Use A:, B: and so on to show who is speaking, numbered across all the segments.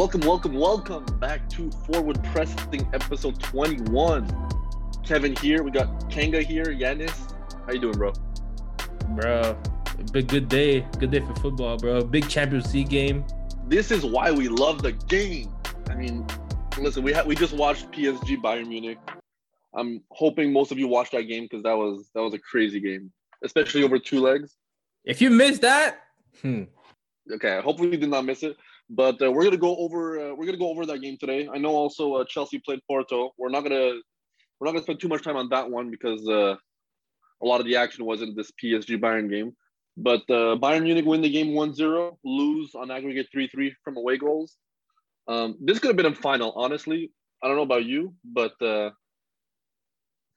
A: Welcome, welcome, welcome back to Forward Pressing episode 21. Kevin here. We got Kanga here. Yanis. How you doing, bro?
B: Bro, big good day. Good day for football, bro. Big Champions League game.
A: This is why we love the game. I mean, listen, we ha- we just watched PSG Bayern Munich. I'm hoping most of you watched that game because that was that was a crazy game, especially over two legs.
B: If you missed that, hmm.
A: Okay, hopefully you did not miss it. But uh, we're gonna go over uh, we're gonna go over that game today. I know also uh, Chelsea played Porto. We're not gonna we're not gonna spend too much time on that one because uh, a lot of the action was in this PSG Bayern game. But uh, Bayern Munich win the game 1-0, lose on aggregate 3-3 from away goals. Um, this could have been a final, honestly. I don't know about you, but uh,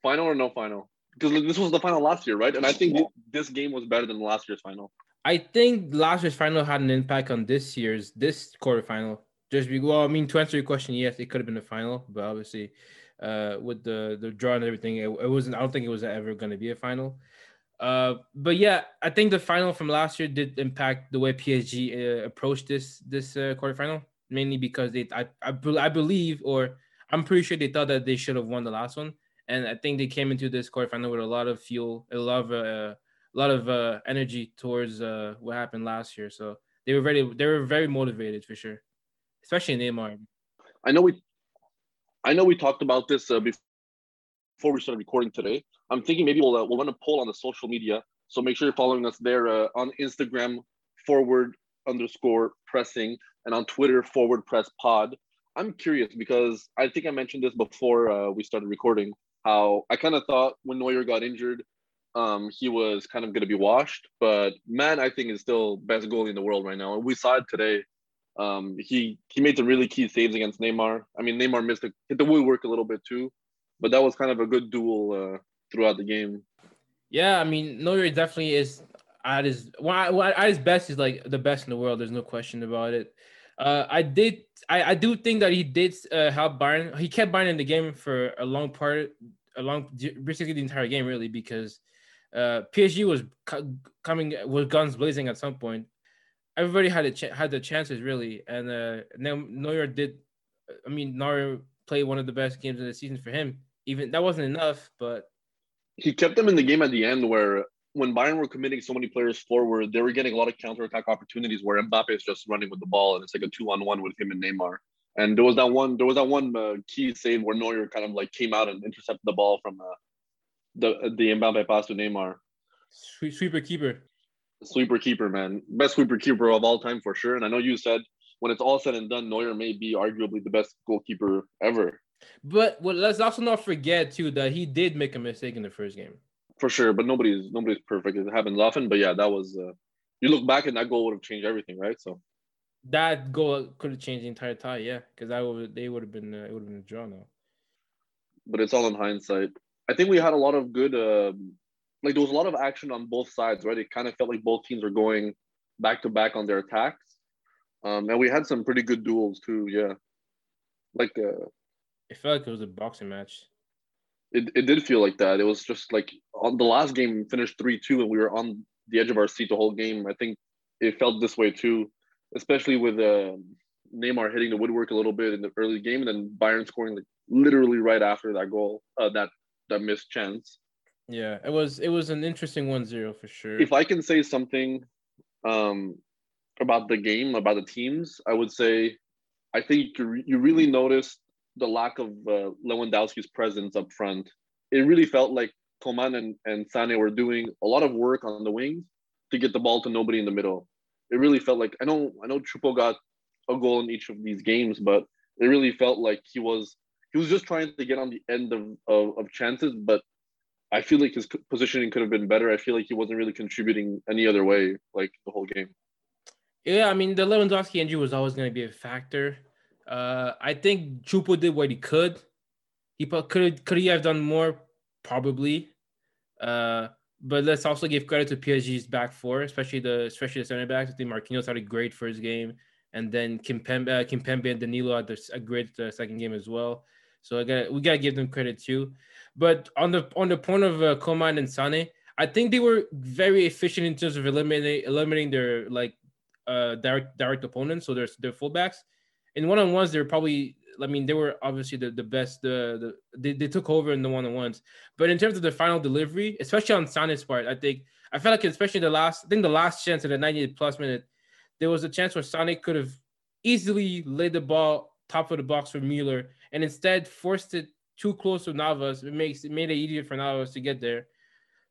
A: final or no final? Because this was the final last year, right? And I think this game was better than last year's final.
B: I think last year's final had an impact on this year's this quarterfinal. Just be well, I mean, to answer your question, yes, it could have been a final, but obviously, uh, with the the draw and everything, it, it wasn't. I don't think it was ever going to be a final. Uh, but yeah, I think the final from last year did impact the way PSG uh, approached this this uh, quarterfinal, mainly because they I, I I believe or I'm pretty sure they thought that they should have won the last one, and I think they came into this quarterfinal with a lot of fuel, a lot of uh, a lot of uh, energy towards uh, what happened last year. So they were very they were very motivated for sure, especially Neymar.
A: I know we, I know we talked about this uh, before we started recording today. I'm thinking maybe we'll uh, we'll run a poll on the social media. So make sure you're following us there uh, on Instagram forward underscore pressing and on Twitter forward press pod. I'm curious because I think I mentioned this before uh, we started recording. How I kind of thought when Neuer got injured, um, he was kind of going to be washed. But man, I think is still best goalie in the world right now. And we saw it today. Um, he he made some really key saves against Neymar. I mean, Neymar missed a, hit the woodwork a little bit too, but that was kind of a good duel uh, throughout the game.
B: Yeah, I mean, Neuer definitely is at his well, at his best. He's like the best in the world. There's no question about it. Uh, I did. I, I do think that he did uh, help Bayern. He kept Bayern in the game for a long part, a long basically the entire game, really, because uh, PSG was coming with guns blazing at some point. Everybody had a ch- had the chances really, and uh, Neuer did. I mean, Neuer played one of the best games of the season for him. Even that wasn't enough, but
A: he kept them in the game at the end where when Bayern were committing so many players forward, they were getting a lot of counter attack opportunities where Mbappe is just running with the ball and it's like a two on one with him and Neymar. And there was that one, there was that one uh, key save where Neuer kind of like came out and intercepted the ball from uh, the the Mbappe pass to Neymar.
B: Sweeper keeper.
A: Sweeper keeper, man. Best sweeper keeper of all time for sure. And I know you said when it's all said and done, Neuer may be arguably the best goalkeeper ever.
B: But well, let's also not forget too that he did make a mistake in the first game.
A: For sure, but nobody's nobody's perfect. It happens often. But yeah, that was. Uh, you look back and that goal would have changed everything, right? So.
B: That goal could have changed the entire tie, yeah, because I would they would have been uh, it would have been a draw now.
A: But it's all in hindsight. I think we had a lot of good, uh, like there was a lot of action on both sides, right? It kind of felt like both teams were going back to back on their attacks, um, and we had some pretty good duels too. Yeah, like uh,
B: it felt like it was a boxing match.
A: It, it did feel like that. It was just like on the last game finished three two, and we were on the edge of our seat the whole game. I think it felt this way too, especially with uh, Neymar hitting the woodwork a little bit in the early game, and then Bayern scoring like literally right after that goal, uh, that that missed chance.
B: Yeah, it was it was an interesting 1-0 for sure.
A: If I can say something um, about the game, about the teams, I would say I think you you really noticed the lack of uh, Lewandowski's presence up front. It really felt like Coman and, and Sane were doing a lot of work on the wings to get the ball to nobody in the middle. It really felt like I know I know Choupo got a goal in each of these games, but it really felt like he was he was just trying to get on the end of, of, of chances, but I feel like his positioning could have been better. I feel like he wasn't really contributing any other way, like the whole game.
B: Yeah, I mean the Lewandowski injury was always going to be a factor. Uh, I think Choupo did what he could. He could could he have done more? Probably. Uh, but let's also give credit to PSG's back four, especially the especially the center backs. I think Marquinhos had a great first game, and then Kimpembe, uh, and Danilo had a great uh, second game as well. So I got we gotta give them credit too. But on the on the point of uh, Coman and Sane, I think they were very efficient in terms of eliminating eliminating their like uh direct direct opponents, so their their fullbacks. In one on ones, they're probably. I mean, they were obviously the, the best. The, the they, they took over in the one on ones, but in terms of the final delivery, especially on Sané's part, I think I felt like especially the last. I think the last chance at the 98 plus minute, there was a chance where Sané could have easily laid the ball top of the box for Mueller, and instead forced it too close to Navas. It makes it made it easier for Navas to get there.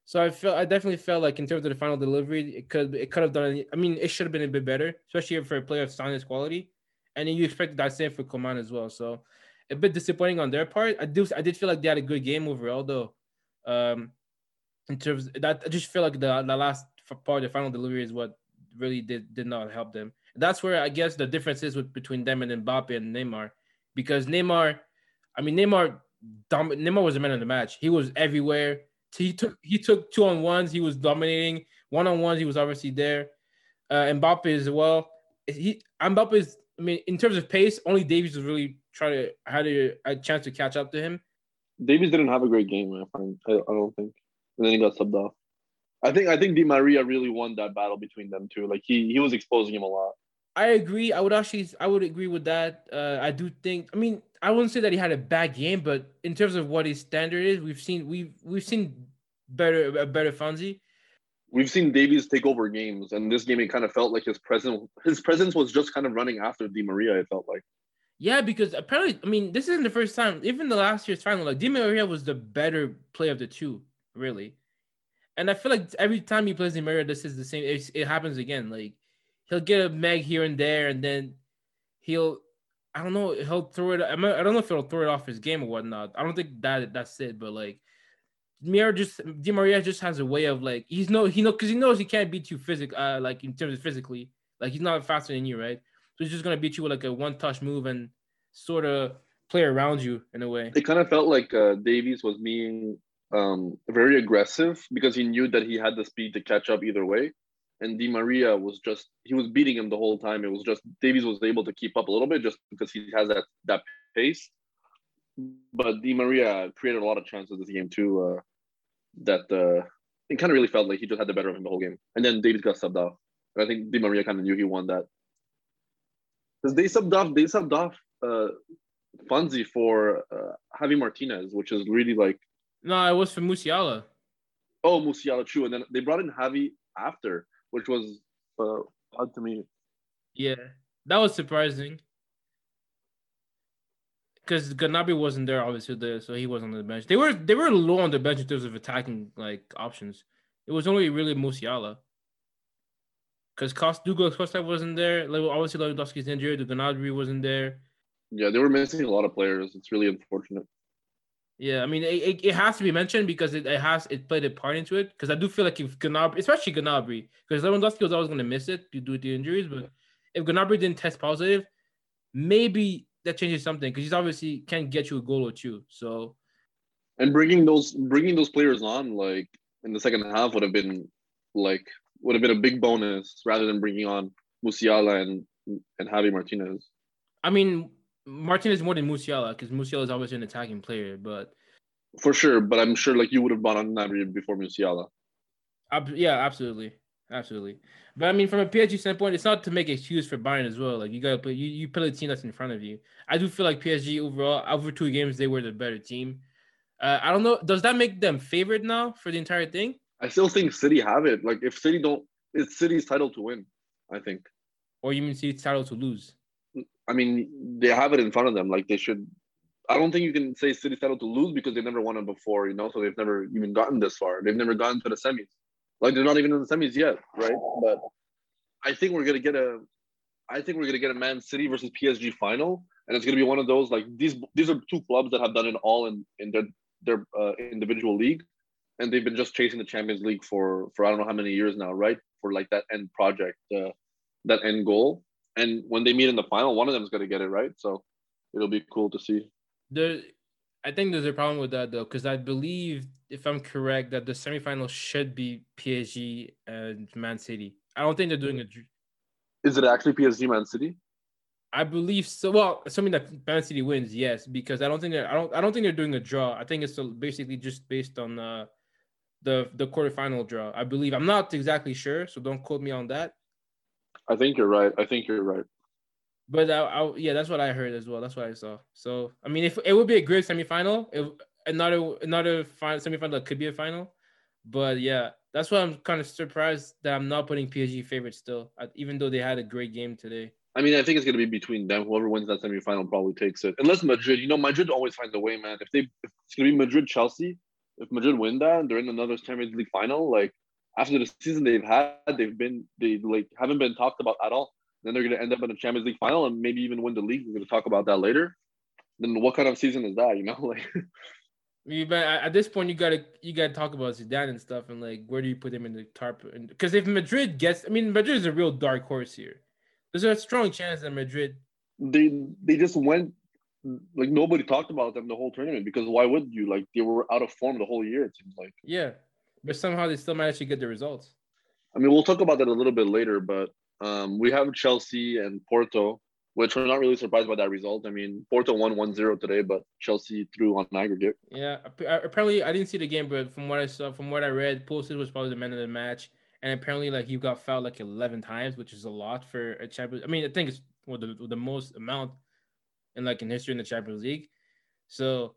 B: So I felt I definitely felt like in terms of the final delivery, it could it could have done. I mean, it should have been a bit better, especially for a player of Sané's quality. And then you expected that same for Coman as well. So a bit disappointing on their part. I do I did feel like they had a good game overall though. Um, in terms that I just feel like the the last part, the final delivery is what really did did not help them. That's where I guess the difference is with between them and Mbappe and Neymar, because Neymar, I mean Neymar, dom- Neymar was the man of the match. He was everywhere he took he took two on ones. He was dominating one on ones. He was obviously there. Uh, Mbappe as well. He Mbappe is. I mean, in terms of pace, only Davies was really trying to had a, a chance to catch up to him.
A: Davies didn't have a great game. I find. I, I don't think. And then he got subbed off. I think I think Di Maria really won that battle between them two. Like he he was exposing him a lot.
B: I agree. I would actually I would agree with that. Uh, I do think. I mean, I wouldn't say that he had a bad game, but in terms of what his standard is, we've seen we've we've seen better a better Fonzie.
A: We've seen Davies take over games, and this game it kind of felt like his presence his presence was just kind of running after Di Maria. It felt like.
B: Yeah, because apparently, I mean, this isn't the first time. Even the last year's final, like Di Maria was the better player of the two, really. And I feel like every time he plays Di Maria, this is the same. It, it happens again. Like he'll get a meg here and there, and then he'll I don't know he'll throw it. I don't know if he'll throw it off his game or whatnot. I don't think that that's it, but like Mier just Di Maria just has a way of like he's no he know because he knows he can't beat you physic uh like in terms of physically like he's not faster than you right so he's just gonna beat you with like a one touch move and sort of play around you in a way.
A: It kind of felt like uh, Davies was being um very aggressive because he knew that he had the speed to catch up either way, and Di Maria was just he was beating him the whole time. It was just Davies was able to keep up a little bit just because he has that that pace. But Di Maria created a lot of chances this game too. Uh, that uh, it kind of really felt like he just had the better of him the whole game. And then David got subbed off. I think Di Maria kind of knew he won that. Because they subbed off, they subbed off uh, Fonzie for uh, Javi Martinez, which is really like.
B: No, it was for Musiala.
A: Oh, Musiala, true. And then they brought in Javi after, which was uh, odd to me.
B: Yeah, that was surprising because Gnabry wasn't there, obviously, there, so he wasn't on the bench. They were they were low on the bench in terms of attacking like options. It was only really Musiala. Because Cost Douglas Costa wasn't there. Like, obviously, Lewandowski's injured. The Gnabry wasn't there.
A: Yeah, they were missing a lot of players. It's really unfortunate.
B: Yeah, I mean, it, it, it has to be mentioned because it, it has it played a part into it. Because I do feel like if Gnabry, especially Gnabry, because Lewandowski was always going to miss it due to the injuries, but if Gnabry didn't test positive, maybe that changes something because he's obviously can get you a goal or two. So,
A: and bringing those bringing those players on like in the second half would have been like would have been a big bonus rather than bringing on Musiala and and Javi Martinez.
B: I mean, Martinez more than Musiala because Musiala is obviously an attacking player, but
A: for sure. But I'm sure like you would have bought on Gnabry before Musiala.
B: Ab- yeah, absolutely, absolutely. But I mean, from a PSG standpoint, it's not to make excuse for Bayern as well. Like you got to play, you, you play the team that's in front of you. I do feel like PSG overall, over two games, they were the better team. Uh, I don't know. Does that make them favored now for the entire thing?
A: I still think City have it. Like if City don't, it's City's title to win. I think.
B: Or you mean City's title to lose?
A: I mean, they have it in front of them. Like they should. I don't think you can say City's title to lose because they've never won it before. You know, so they've never even gotten this far. They've never gotten to the semis. Like they're not even in the semis yet, right? But I think we're gonna get a I think we're gonna get a Man City versus PSG final, and it's gonna be one of those like these these are two clubs that have done it all in in their their uh, individual league, and they've been just chasing the Champions League for for I don't know how many years now, right? For like that end project, uh, that end goal, and when they meet in the final, one of them is gonna get it right. So it'll be cool to see.
B: There, I think there's a problem with that though, because I believe if I'm correct that the semifinal should be PSG and Man City. I don't think they're doing a.
A: Is it actually PSG Man City?
B: I believe so. Well, assuming that Man City wins, yes, because I don't think they're. I don't. I don't think they're doing a draw. I think it's basically just based on uh, the the quarterfinal draw. I believe. I'm not exactly sure, so don't quote me on that.
A: I think you're right. I think you're right.
B: But I, I, yeah, that's what I heard as well. That's what I saw. So I mean, if it would be a great semifinal, if another another final semifinal that could be a final. But yeah, that's why I'm kind of surprised that I'm not putting PSG favorite still, uh, even though they had a great game today.
A: I mean, I think it's going to be between them. Whoever wins that semifinal probably takes it. Unless Madrid, you know, Madrid always finds a way, man. If they, if it's going to be Madrid Chelsea, if Madrid win that and they're in another Champions League final, like after the season they've had, they've been they like haven't been talked about at all. Then they're going to end up in a Champions League final and maybe even win the league. We're going to talk about that later. Then what kind of season is that? You know, like.
B: but at this point, you gotta you gotta talk about Zidane and stuff, and like where do you put him in the tarp? Because if Madrid gets, I mean, Madrid is a real dark horse here. There's a strong chance that Madrid.
A: They they just went like nobody talked about them the whole tournament because why would you? Like they were out of form the whole year. It seems like.
B: Yeah, but somehow they still managed to get the results.
A: I mean, we'll talk about that a little bit later, but um, we have Chelsea and Porto, which we're not really surprised by that result. I mean, Porto won 1-0 today, but Chelsea threw on aggregate.
B: Yeah, apparently I didn't see the game, but from what I saw, from what I read, Pulisic was probably the man of the match and apparently like he got fouled like 11 times which is a lot for a champion i mean i think it's well, the, the most amount in like in history in the champions league so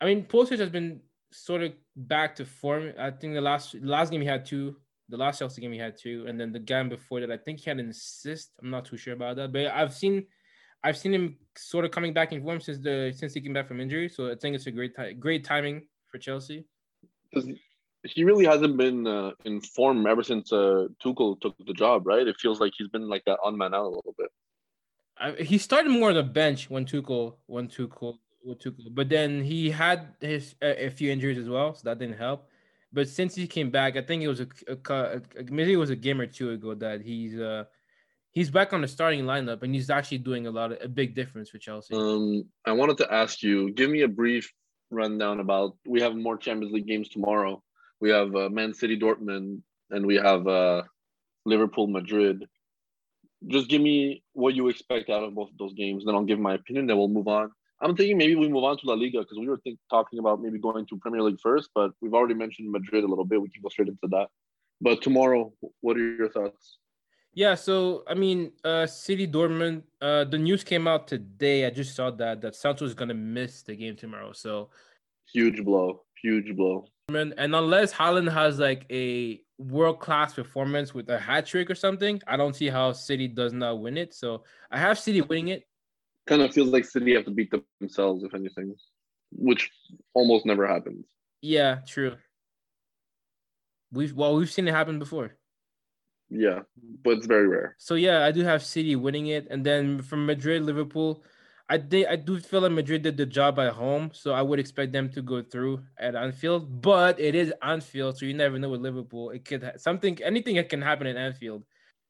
B: i mean Pulisic has been sort of back to form i think the last last game he had two the last chelsea game he had two and then the game before that i think he had an assist i'm not too sure about that but i've seen i've seen him sort of coming back in form since the since he came back from injury so i think it's a great great timing for chelsea
A: he really hasn't been uh, in form ever since uh, Tuchel took the job, right? It feels like he's been like that on man out a little bit.
B: I, he started more on the bench when Tuchel when Tuchel with Tuchel, but then he had his a, a, few injuries as well, so that didn't help. But since he came back, I think it was a, a, a maybe it was a game or two ago that he's uh he's back on the starting lineup and he's actually doing a lot of a big difference for Chelsea.
A: Um, I wanted to ask you, give me a brief rundown about we have more Champions League games tomorrow we have uh, Man City, Dortmund, and we have uh, Liverpool, Madrid. Just give me what you expect out of both of those games, then I'll give my opinion. Then we'll move on. I'm thinking maybe we move on to La Liga because we were think, talking about maybe going to Premier League first, but we've already mentioned Madrid a little bit. We can go straight into that. But tomorrow, what are your thoughts?
B: Yeah, so I mean, uh City Dortmund, uh the news came out today. I just saw that that Sancho is gonna miss the game tomorrow. So
A: huge blow, huge blow.
B: And unless Haaland has like a world class performance with a hat trick or something, I don't see how City does not win it. So I have City winning it.
A: Kind of feels like City have to beat themselves, if anything, which almost never happens.
B: Yeah, true. We've well, we've seen it happen before.
A: Yeah, but it's very rare.
B: So yeah, I do have City winning it, and then from Madrid, Liverpool. I did. I do feel like Madrid did the job at home, so I would expect them to go through at Anfield. But it is Anfield, so you never know with Liverpool. It could something, anything that can happen in Anfield.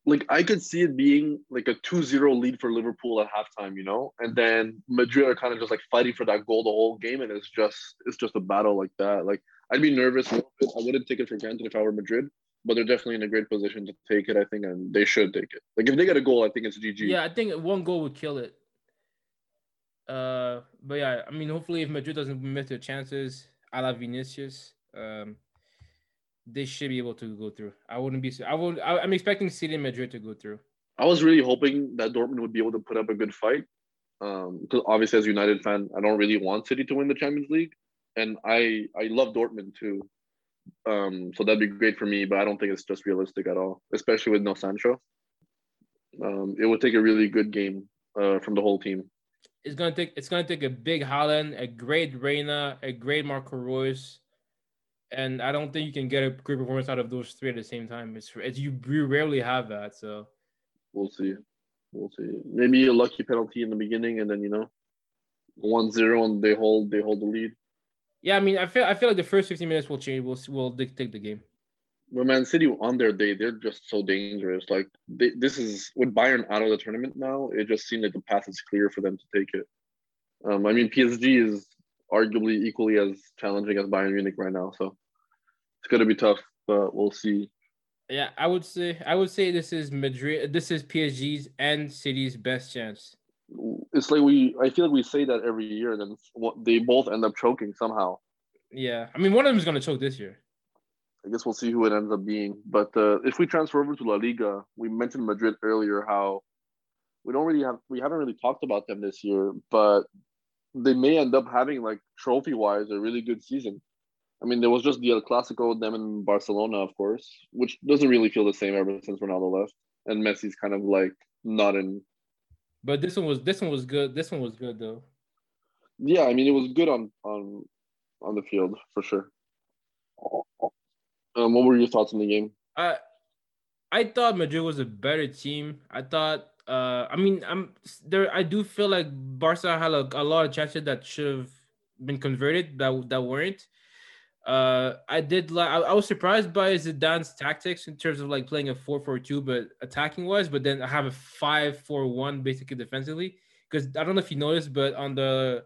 A: Like I could see it being like a 2-0 lead for Liverpool at halftime, you know, and then Madrid are kind of just like fighting for that goal the whole game, and it's just it's just a battle like that. Like I'd be nervous. I wouldn't take it for granted if I were Madrid, but they're definitely in a great position to take it. I think, and they should take it. Like if they get a goal, I think it's GG.
B: Yeah, I think one goal would kill it. Uh, but yeah, I mean, hopefully, if Madrid doesn't miss their chances, a la Vinicius, um, they should be able to go through. I wouldn't be. I would. I, am expecting City and Madrid to go through.
A: I was really hoping that Dortmund would be able to put up a good fight. Um, because obviously, as a United fan, I don't really want City to win the Champions League, and I I love Dortmund too. Um, so that'd be great for me, but I don't think it's just realistic at all, especially with no Sancho. Um, it would take a really good game uh, from the whole team
B: it's gonna take it's gonna take a big Haaland, a great Reyna, a great Marco Reus, and I don't think you can get a great performance out of those three at the same time. It's, it's you, you rarely have that. So
A: we'll see, we'll see. Maybe a lucky penalty in the beginning, and then you know, 1-0 and they hold they hold the lead.
B: Yeah, I mean, I feel I feel like the first 15 minutes will change. Will will dictate the game.
A: But Man City on their day, they're just so dangerous. Like they, this is with Bayern out of the tournament now. It just seemed like the path is clear for them to take it. Um, I mean, PSG is arguably equally as challenging as Bayern Munich right now, so it's gonna be tough, but we'll see.
B: Yeah, I would say I would say this is Madrid. This is PSG's and City's best chance.
A: It's like we. I feel like we say that every year, and then they both end up choking somehow.
B: Yeah, I mean, one of them is gonna choke this year.
A: I guess we'll see who it ends up being. But uh, if we transfer over to La Liga, we mentioned Madrid earlier how we don't really have we haven't really talked about them this year, but they may end up having like trophy wise a really good season. I mean, there was just the El Clasico them in Barcelona, of course, which doesn't really feel the same ever since Ronaldo left, and Messi's kind of like not in.
B: But this one was this one was good. This one was good though.
A: Yeah, I mean, it was good on on on the field for sure. Um, what were your thoughts on the game?
B: I I thought Madrid was a better team. I thought uh I mean I'm there I do feel like Barca had a, a lot of chances that should have been converted that that weren't. Uh I did like I, I, was surprised by Zidane's tactics in terms of like playing a 4-4-2 but attacking wise, but then I have a 5-4-1 basically defensively. Because I don't know if you noticed, but on the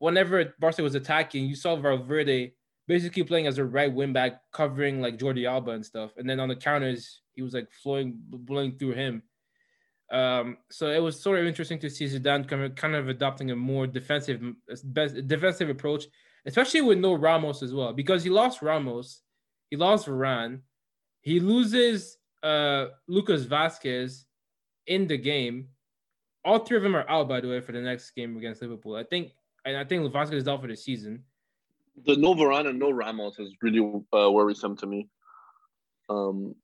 B: whenever Barca was attacking, you saw Valverde basically playing as a right wing back, covering like Jordi Alba and stuff. And then on the counters, he was like flowing, blowing through him. Um, so it was sort of interesting to see Zidane kind of, kind of adopting a more defensive, defensive approach, especially with no Ramos as well, because he lost Ramos, he lost Varane, he loses uh, Lucas Vázquez in the game. All three of them are out, by the way, for the next game against Liverpool. I think, and I think Vázquez is out for the season
A: the no Varane and no Ramos is really uh, worrisome to me. Um,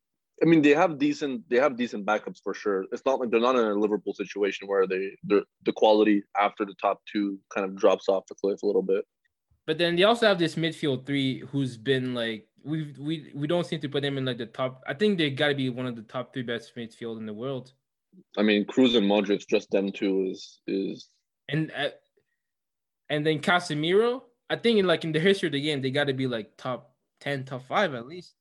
A: I mean, they have decent they have decent backups for sure. It's not like they're not in a Liverpool situation where they the the quality after the top two kind of drops off the cliff a little bit.
B: But then they also have this midfield three who's been like we we we don't seem to put them in like the top. I think they got to be one of the top three best midfield in the world.
A: I mean, Kroos and Modric, just them two is is
B: and uh, and then Casemiro I think in like in the history of the game, they got to be like top ten, top five at least.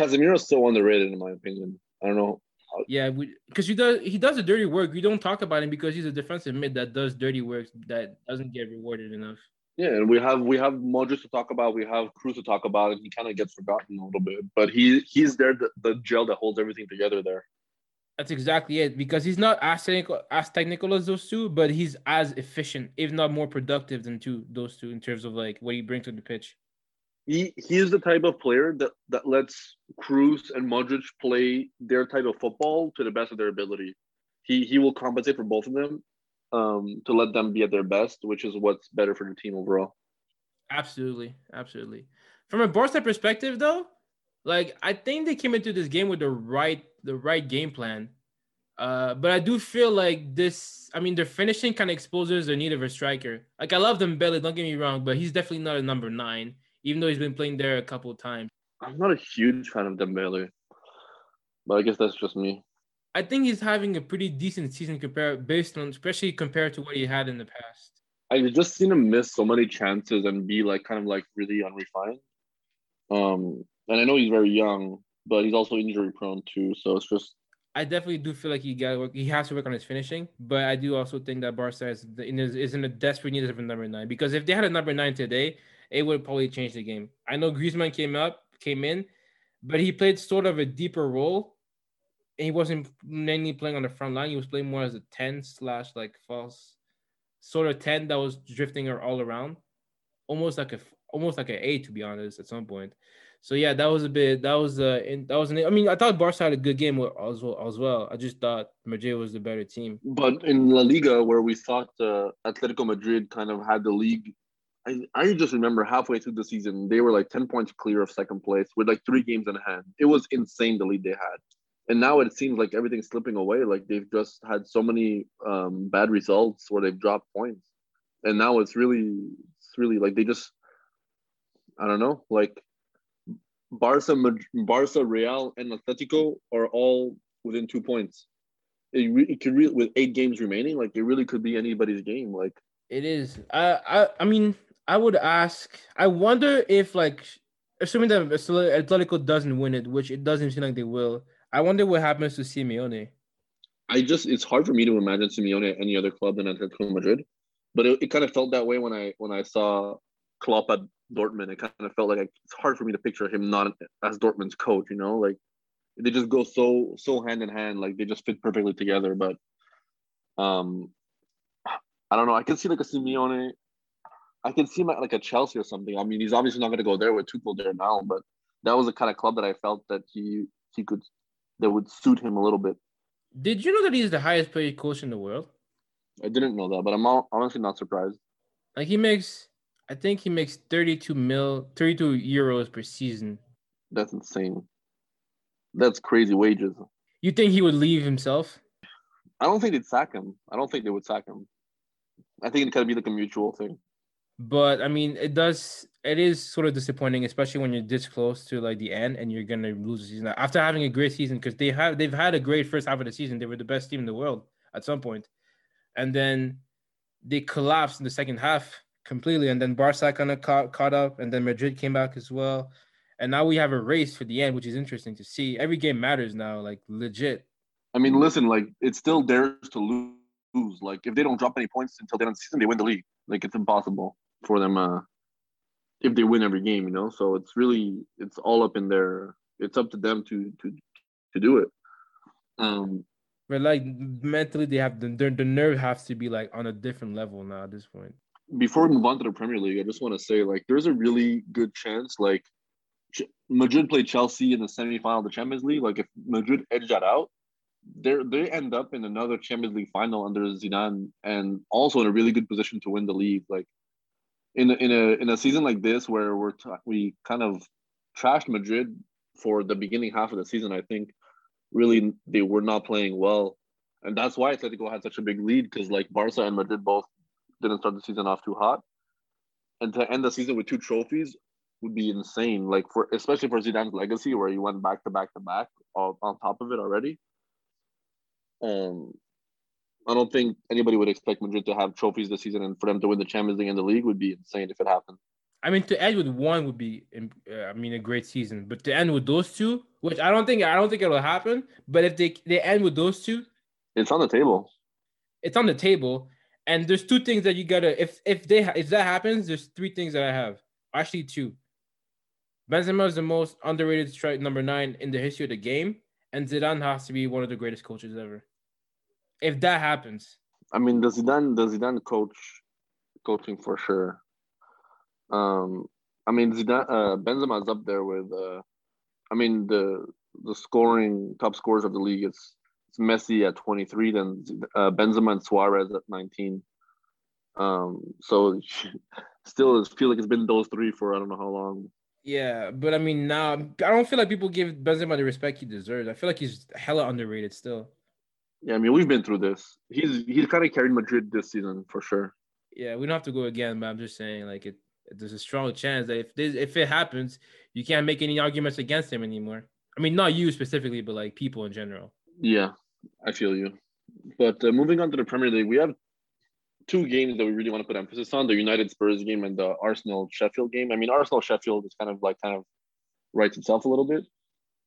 A: Casemiro's so underrated in my opinion. I don't know.
B: Yeah, because he does he does the dirty work. We don't talk about him because he's a defensive mid that does dirty work that doesn't get rewarded enough.
A: Yeah, and we have we have Modric to talk about, we have Kroos to talk about, and he kind of gets forgotten a little bit. But he he's there, the, the gel that holds everything together there.
B: That's exactly it because he's not as technical as technical as those two, but he's as efficient, if not more productive than two those two in terms of like what he brings to the pitch.
A: He he is the type of player that that lets Kroos and Modric play their type of football to the best of their ability. He he will compensate for both of them um, to let them be at their best, which is what's better for the team overall.
B: Absolutely, absolutely. From a Barca perspective, though, like I think they came into this game with the right the right game plan. Uh, but I do feel like this. I mean, their finishing kind of exposes the need of a striker. Like I love them, Dembele, don't get me wrong, but he's definitely not a number nine, even though he's been playing there a couple of times.
A: I'm not a huge fan of Dembele, but I guess that's just me.
B: I think he's having a pretty decent season compared based on, especially compared to what he had in the past.
A: I've just seen him miss so many chances and be like kind of like really unrefined. Um, and I know he's very young, but he's also injury prone too. So it's just.
B: I definitely do feel like he got work. He has to work on his finishing, but I do also think that Barca is in, is in a desperate need of a number nine because if they had a number nine today, it would probably change the game. I know Griezmann came up, came in, but he played sort of a deeper role. He wasn't mainly playing on the front line. He was playing more as a ten slash like false, sort of ten that was drifting all around, almost like a almost like an eight to be honest at some point. So yeah, that was a bit. That was uh, that was. An, I mean, I thought Barca had a good game as well. As well, I just thought Madrid was the better team.
A: But in La Liga, where we thought uh, Atletico Madrid kind of had the league, I, I just remember halfway through the season they were like ten points clear of second place with like three games in hand. It was insane the lead they had, and now it seems like everything's slipping away. Like they've just had so many um, bad results where they've dropped points, and now it's really, it's really like they just, I don't know, like Barca, Barca, Real, and Atletico are all within two points. It, it could really, with eight games remaining, like it really could be anybody's game. Like
B: it is. I, I, I mean, I would ask. I wonder if, like, assuming that Atletico doesn't win it, which it doesn't seem like they will. I wonder what happens to Simeone.
A: I just, it's hard for me to imagine Simeone at any other club than Atletico Madrid, but it, it kind of felt that way when I when I saw Klopp at Dortmund, it kind of felt like it's hard for me to picture him not as Dortmund's coach. You know, like they just go so so hand in hand, like they just fit perfectly together. But um, I don't know. I can see like a Simeone. I can see him at like a Chelsea or something. I mean, he's obviously not going to go there with Tuchel there now, but that was the kind of club that I felt that he he could that would suit him a little bit.
B: Did you know that he's the highest paid coach in the world?
A: I didn't know that, but I'm honestly not surprised.
B: Like he makes, I think he makes 32 mil, 32 euros per season.
A: That's insane. That's crazy wages.
B: You think he would leave himself?
A: I don't think they'd sack him. I don't think they would sack him. I think it could be like a mutual thing.
B: But I mean, it does. It is sort of disappointing, especially when you're this close to like the end and you're gonna lose the season after having a great season because they have they've had a great first half of the season. They were the best team in the world at some point, and then they collapsed in the second half completely. And then Barca kind of caught caught up, and then Madrid came back as well. And now we have a race for the end, which is interesting to see. Every game matters now, like legit.
A: I mean, listen, like it's still theirs to lose. Like if they don't drop any points until the end of the season, they win the league. Like it's impossible for them uh, if they win every game, you know. So it's really it's all up in their. It's up to them to to to do it. Um,
B: but like mentally, they have the the nerve has to be like on a different level now at this point.
A: Before we move on to the Premier League, I just want to say like there's a really good chance like Madrid played Chelsea in the semifinal of the Champions League. Like if Madrid edged that out, they they end up in another Champions League final under Zidane, and also in a really good position to win the league. Like in a, in a in a season like this where we're we kind of trashed Madrid for the beginning half of the season, I think really they were not playing well, and that's why Atletico had such a big lead because like Barca and Madrid both didn't start the season off too hot, and to end the season with two trophies would be insane. Like for especially for Zidane's legacy, where he went back to back to back on top of it already. Um, I don't think anybody would expect Madrid to have trophies this season, and for them to win the Champions League and the league would be insane if it happened.
B: I mean, to end with one would be, uh, I mean, a great season. But to end with those two, which I don't think, I don't think it'll happen. But if they they end with those two,
A: it's on the table.
B: It's on the table, and there's two things that you gotta. If if they if that happens, there's three things that I have. Actually, two. Benzema is the most underrated strike number nine in the history of the game, and Zidane has to be one of the greatest coaches ever if that happens.
A: I mean, the Zidane, the Zidane coach, coaching for sure. Um, I mean, Zidane, uh, Benzema is up there with. Uh, I mean, the the scoring top scorers of the league. It's it's Messi at 23, then uh, Benzema and Suarez at 19. Um, so still, feel like it's been those three for I don't know how long.
B: Yeah, but I mean, now I don't feel like people give Benzema the respect he deserves. I feel like he's hella underrated still.
A: Yeah, I mean we've been through this. He's he's kind of carried Madrid this season for sure.
B: Yeah, we don't have to go again, but I'm just saying like it. There's a strong chance that if this if it happens, you can't make any arguments against him anymore. I mean, not you specifically, but like people in general.
A: Yeah, I feel you. But uh, moving on to the Premier League, we have two games that we really want to put emphasis on: the United Spurs game and the Arsenal Sheffield game. I mean, Arsenal Sheffield is kind of like kind of writes itself a little bit.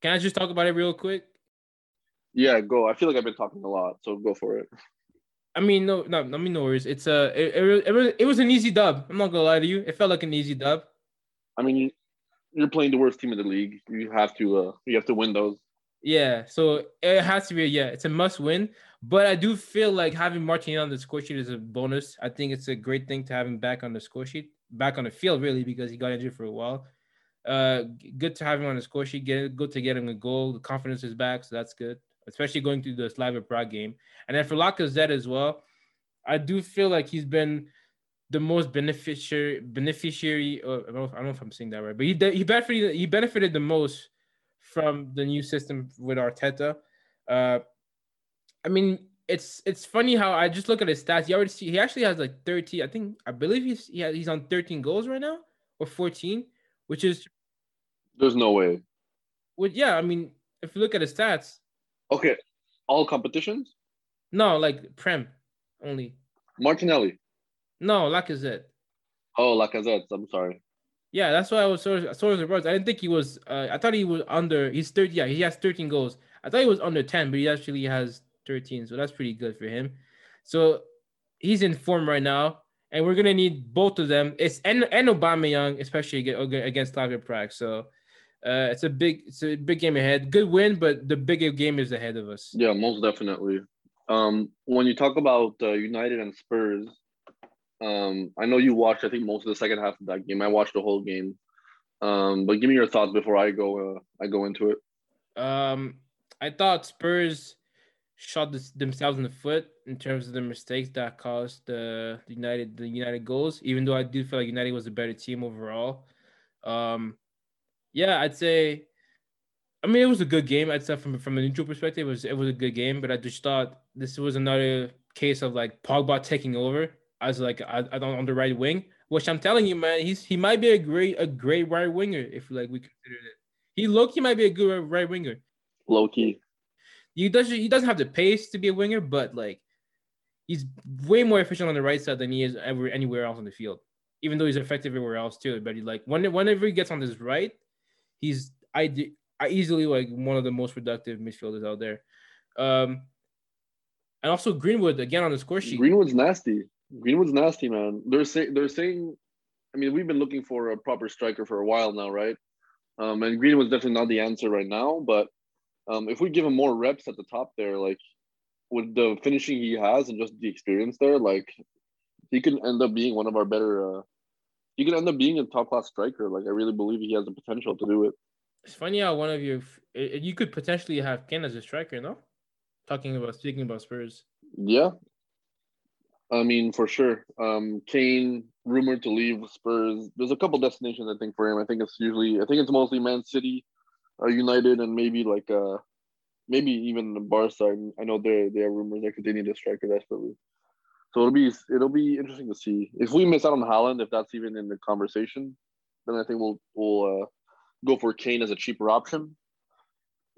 B: Can I just talk about it real quick?
A: Yeah, go. I feel like I've been talking a lot, so go for it.
B: I mean, no, no, I mean, no worries. It's a, it, it, it, was, it was an easy dub. I'm not gonna lie to you. It felt like an easy dub.
A: I mean, you're playing the worst team in the league. You have to, uh, you have to win those.
B: Yeah, so it has to be. Yeah, it's a must win. But I do feel like having Martin on the score sheet is a bonus. I think it's a great thing to have him back on the score sheet, back on the field, really, because he got injured for a while. Uh, good to have him on the score sheet. Get good to get him a goal. The confidence is back, so that's good especially going through the Slavia Prague game. And then for Lacazette as well, I do feel like he's been the most beneficiary beneficiary. Of, I, don't know if, I don't know if I'm saying that right, but he he benefited he benefited the most from the new system with Arteta. Uh, I mean, it's it's funny how I just look at his stats. He already see, he actually has like 13. I think I believe he's he has, he's on 13 goals right now or 14, which is
A: there's no way.
B: Well, yeah, I mean, if you look at his stats,
A: Okay, all competitions?
B: No, like Prem only.
A: Martinelli.
B: No, Lacazette.
A: Oh, Lacazette. I'm sorry.
B: Yeah, that's why I was sort of, sort of surprised. I didn't think he was. Uh, I thought he was under. He's thirty. Yeah, he has thirteen goals. I thought he was under ten, but he actually has thirteen. So that's pretty good for him. So he's in form right now, and we're gonna need both of them. It's and and Aubameyang, especially against Slavia Prague. So uh, it's a big it's a big game ahead. Good win, but the bigger game is ahead of us.
A: Yeah, most definitely. Um, when you talk about uh, United and Spurs, um, I know you watched. I think most of the second half of that game. I watched the whole game. Um, but give me your thoughts before I go. Uh, I go into it.
B: Um, I thought Spurs shot this, themselves in the foot in terms of the mistakes that caused the, the United the United goals. Even though I do feel like United was a better team overall. Um, yeah, I'd say. I mean, it was a good game. I'd say from from a neutral perspective, it was it was a good game. But I just thought this was another case of like Pogba taking over as like I, I don't on the right wing. Which I'm telling you, man, he's he might be a great a great right winger if like we consider it. He look he might be a good right winger.
A: Low key.
B: He does he doesn't have the pace to be a winger, but like he's way more efficient on the right side than he is ever anywhere else on the field. Even though he's effective everywhere else too, but he like when, whenever he gets on his right, he's I, I easily like one of the most productive midfielders out there. Um, and also Greenwood again on the score sheet.
A: Greenwood's nasty. Greenwood's nasty, man. They're saying they're saying. I mean, we've been looking for a proper striker for a while now, right? Um, and Greenwood's definitely not the answer right now, but um, if we give him more reps at the top there, like with the finishing he has and just the experience there, like he can end up being one of our better. Uh, he can end up being a top class striker. Like I really believe he has the potential to do it.
B: It's funny how one of your you could potentially have Kane as a striker, no? Talking about speaking about Spurs.
A: Yeah, I mean for sure. Um, Kane rumored to leave Spurs. There's a couple destinations I think for him. I think it's usually I think it's mostly Man City uh, United and maybe like uh maybe even the Barca. I know there there are rumors that they need a striker desperately. So it'll be it'll be interesting to see if we miss out on Haaland, if that's even in the conversation. Then I think we'll we'll uh, go for Kane as a cheaper option,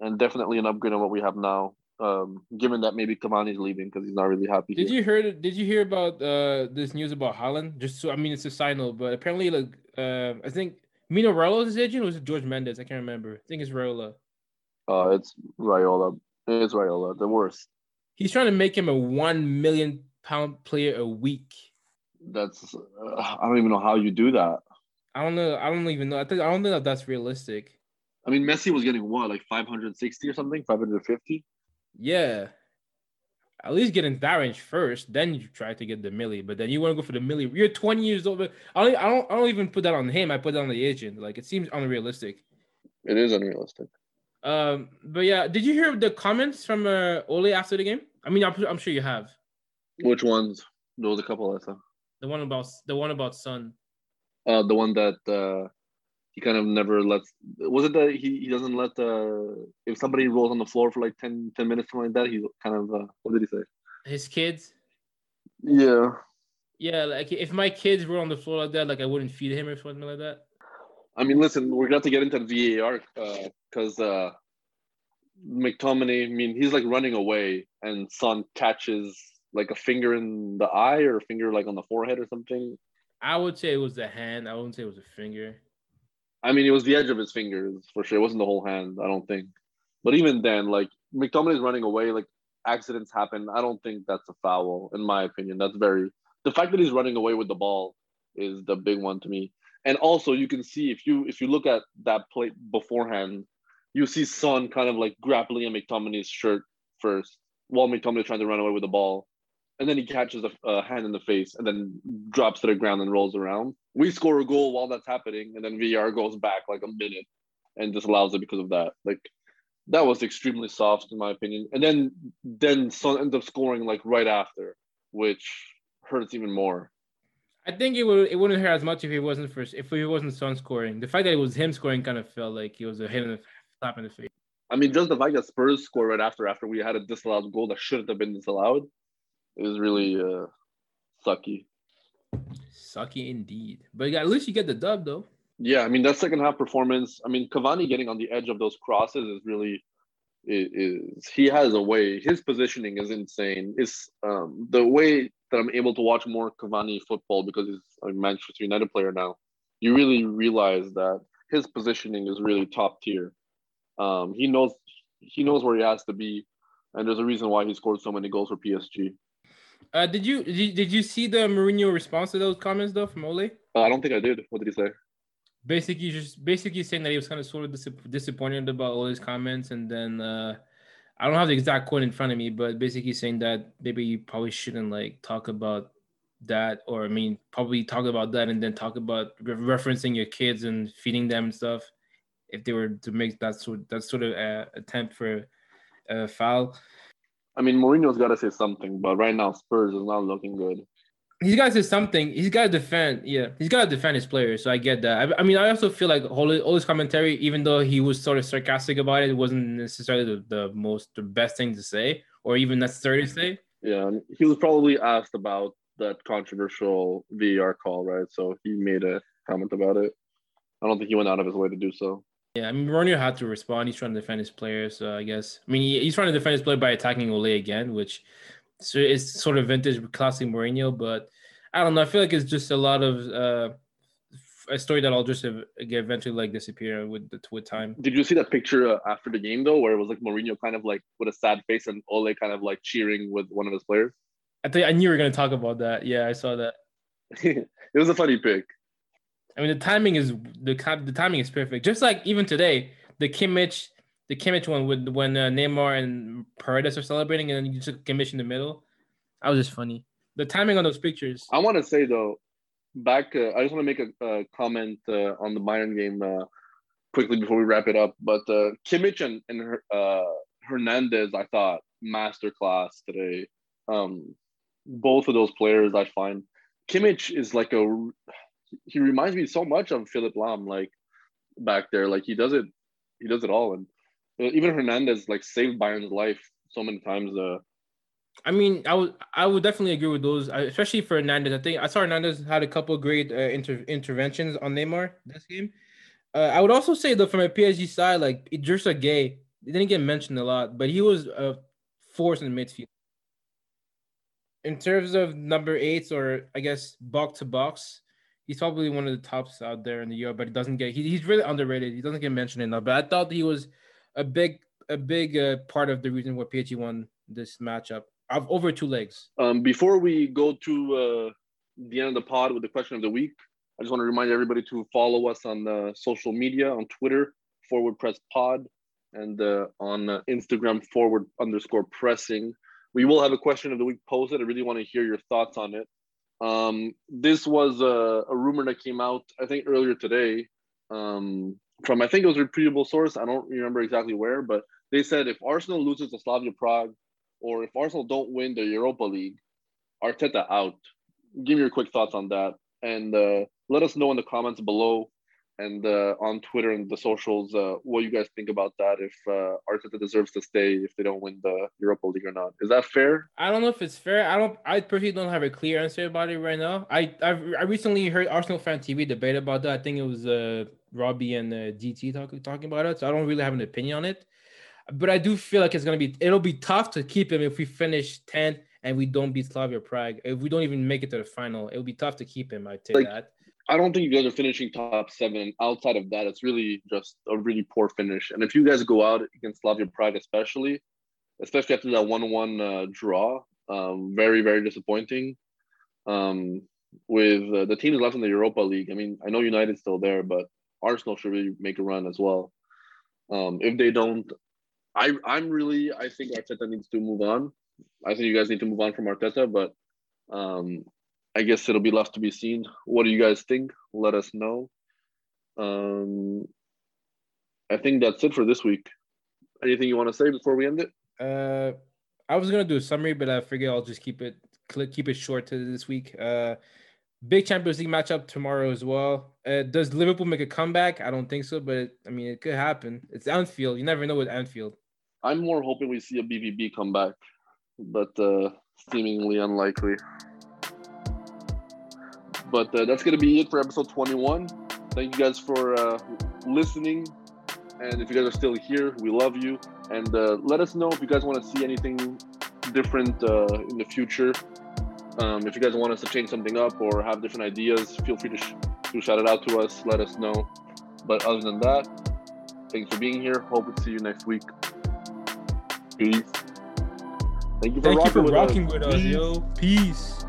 A: and definitely an upgrade on what we have now. Um, given that maybe Cavani's leaving because he's not really happy.
B: Did here. you hear? Did you hear about uh this news about Haaland? Just so I mean, it's a side note, but apparently, like uh, I think Mino Raiola's agent or was it George Mendes? I can't remember. I think it's Raiola.
A: Uh, it's Raiola. It's Raiola, the worst.
B: He's trying to make him a one million pound player a week.
A: That's uh, I don't even know how you do that.
B: I don't know. I don't even know. I think I don't know if that's realistic.
A: I mean, Messi was getting what, like 560 or something, 550.
B: Yeah, at least get in that range first. Then you try to get the millie, but then you want to go for the millie. You're 20 years old. But I don't, I don't, I don't even put that on him. I put that on the agent. Like it seems unrealistic.
A: It is unrealistic.
B: Um, but yeah, did you hear the comments from uh, Ole after the game? I mean, I'm, I'm sure you have.
A: Which ones? There was a couple I saw.
B: The one about the one about Son.
A: Uh, the one that uh, he kind of never lets was it that he, he doesn't let uh if somebody rolls on the floor for like 10, 10 minutes something like that he kind of uh, what did he say
B: his kids
A: yeah
B: yeah like if my kids were on the floor like that like i wouldn't feed him or something like that
A: i mean listen we're going to get into the var because uh, uh mctominay i mean he's like running away and son catches like a finger in the eye or a finger like on the forehead or something
B: i would say it was the hand i wouldn't say it was a finger
A: I mean, it was the edge of his fingers for sure. It wasn't the whole hand, I don't think. But even then, like McTominay's running away, like accidents happen. I don't think that's a foul, in my opinion. That's very the fact that he's running away with the ball is the big one to me. And also, you can see if you if you look at that play beforehand, you see Son kind of like grappling at McTominay's shirt first, while McTominay trying to run away with the ball and then he catches a, a, hand in the face and then drops to the ground and rolls around. We score a goal while that's happening, and then VR goes back like a minute and disallows it because of that. Like that was extremely soft in my opinion. And then then Son ends up scoring like right after, which hurts even more.
B: I think it would it wouldn't hurt as much if he wasn't first if he wasn't Son scoring. The fact that it was him scoring kind of felt like he was a hit in the slap in the face.
A: I mean, just the fact that Spurs scored right after after we had a disallowed goal that shouldn't have been disallowed it was really uh, sucky.
B: Sucky indeed. But at least you get the dub though.
A: Yeah, I mean that second half performance. I mean Cavani getting on the edge of those crosses is really is he has a way. His positioning is insane. It's um, the way that I'm able to watch more Cavani football because he's a Manchester United player now. You really realize that his positioning is really top tier. Um, he knows he knows where he has to be, and there's a reason why he scored so many goals for PSG.
B: Uh, did you did you see the Mourinho response to those comments though from Ole?
A: Uh, I don't think I did. What did he say?
B: Basically, just basically saying that he was kind of sort of dis- disappointed about Ole's comments, and then uh, I don't have the exact quote in front of me, but basically saying that maybe you probably shouldn't like talk about that, or I mean, probably talk about that and then talk about re- referencing your kids and feeding them and stuff. If they were to make that sort that sort of uh, attempt for a foul,
A: I mean, Mourinho's got to say something, but right now Spurs is not looking good.
B: He's got to say something. He's got to defend. Yeah, he's got to defend his players. So I get that. I, I mean, I also feel like all, all his commentary, even though he was sort of sarcastic about it, it wasn't necessarily the, the most the best thing to say, or even necessary to say.
A: Yeah, he was probably asked about that controversial VAR call, right? So he made a comment about it. I don't think he went out of his way to do so.
B: Yeah, I mean, Mourinho had to respond. He's trying to defend his players, so I guess. I mean, he, he's trying to defend his player by attacking Ole again, which so is sort of vintage classic Mourinho. But I don't know. I feel like it's just a lot of uh, a story that I'll just eventually like disappear with the with time.
A: Did you see that picture uh, after the game though, where it was like Mourinho kind of like with a sad face and Ole kind of like cheering with one of his players?
B: I think I knew you were gonna talk about that. Yeah, I saw that.
A: it was a funny pic.
B: I mean, the timing is the the timing is perfect. Just like even today, the Kimmich, the Kimmich one with when uh, Neymar and Paredes are celebrating, and then you took Kimmich in the middle. That was just funny. The timing on those pictures.
A: I want to say though, back. Uh, I just want to make a, a comment uh, on the Bayern game uh, quickly before we wrap it up. But uh, Kimmich and and uh, Hernandez, I thought masterclass today. Um, both of those players, I find Kimmich is like a he reminds me so much of Philipp Lahm, like back there. Like he does it, he does it all, and uh, even Hernandez like saved Bayern's life so many times. Uh,
B: I mean, I would I would definitely agree with those, especially for Hernandez. I think I saw Hernandez had a couple great uh, inter- interventions on Neymar this game. Uh, I would also say though, from a PSG side, like Idrissa Gueye, he didn't get mentioned a lot, but he was a force in the midfield. In terms of number eights, or I guess box to box, he's probably one of the tops out there in the Euro, but he doesn't get he, he's really underrated. He doesn't get mentioned enough. But I thought he was a big a big uh, part of the reason why PSG won this matchup of over two legs.
A: Um, before we go to uh, the end of the pod with the question of the week, I just want to remind everybody to follow us on uh, social media on Twitter forward press pod and uh, on uh, Instagram forward underscore pressing. We will have a question of the week posted. I really want to hear your thoughts on it. Um, this was a, a, rumor that came out, I think, earlier today um, from, I think it was a reputable source. I don't remember exactly where, but they said if Arsenal loses to Slavia Prague or if Arsenal don't win the Europa League, Arteta out. Give me your quick thoughts on that. And uh, let us know in the comments below and uh, on Twitter and the socials uh, what you guys think about that. If uh, Arteta deserves to stay if they don't win the Europa League or not. Is that fair?
B: I don't know if it's fair. I don't. I personally don't have a clear answer about it right now. I I've, i recently heard Arsenal fan TV debate about that. I think it was uh, Robbie and uh, DT talking talking about it. So I don't really have an opinion on it. But I do feel like it's gonna be. It'll be tough to keep him if we finish 10th and we don't beat Slavia Prague. If we don't even make it to the final, it'll be tough to keep him. I take like, that.
A: I don't think you guys are finishing top seven. Outside of that, it's really just a really poor finish. And if you guys go out against Slavia Prague, especially, especially after that one-one uh, draw, um, very very disappointing. Um, with uh, the teams left in the Europa League, I mean, I know United's still there, but Arsenal should really make a run as well. Um, if they don't, I I'm really I think Arteta needs to move on. I think you guys need to move on from Arteta, but um, I guess it'll be left to be seen. What do you guys think? Let us know. Um, I think that's it for this week. Anything you want to say before we end it?
B: Uh, I was gonna do a summary, but I figure I'll just keep it keep it short to this week. Uh, big Champions League matchup tomorrow as well. Uh, does Liverpool make a comeback? I don't think so, but I mean, it could happen. It's Anfield. You never know with Anfield.
A: I'm more hoping we see a BVB come back, but uh, seemingly unlikely. But uh, that's going to be it for episode 21. Thank you guys for uh, listening. And if you guys are still here, we love you. And uh, let us know if you guys want to see anything different uh, in the future. Um, if you guys want us to change something up or have different ideas, feel free to, sh- to shout it out to us. Let us know. But other than that, thanks for being here. Hope to see you next week. Peace.
B: Thank you for, Thank rocking, you for with rocking us. with us, yo. Peace.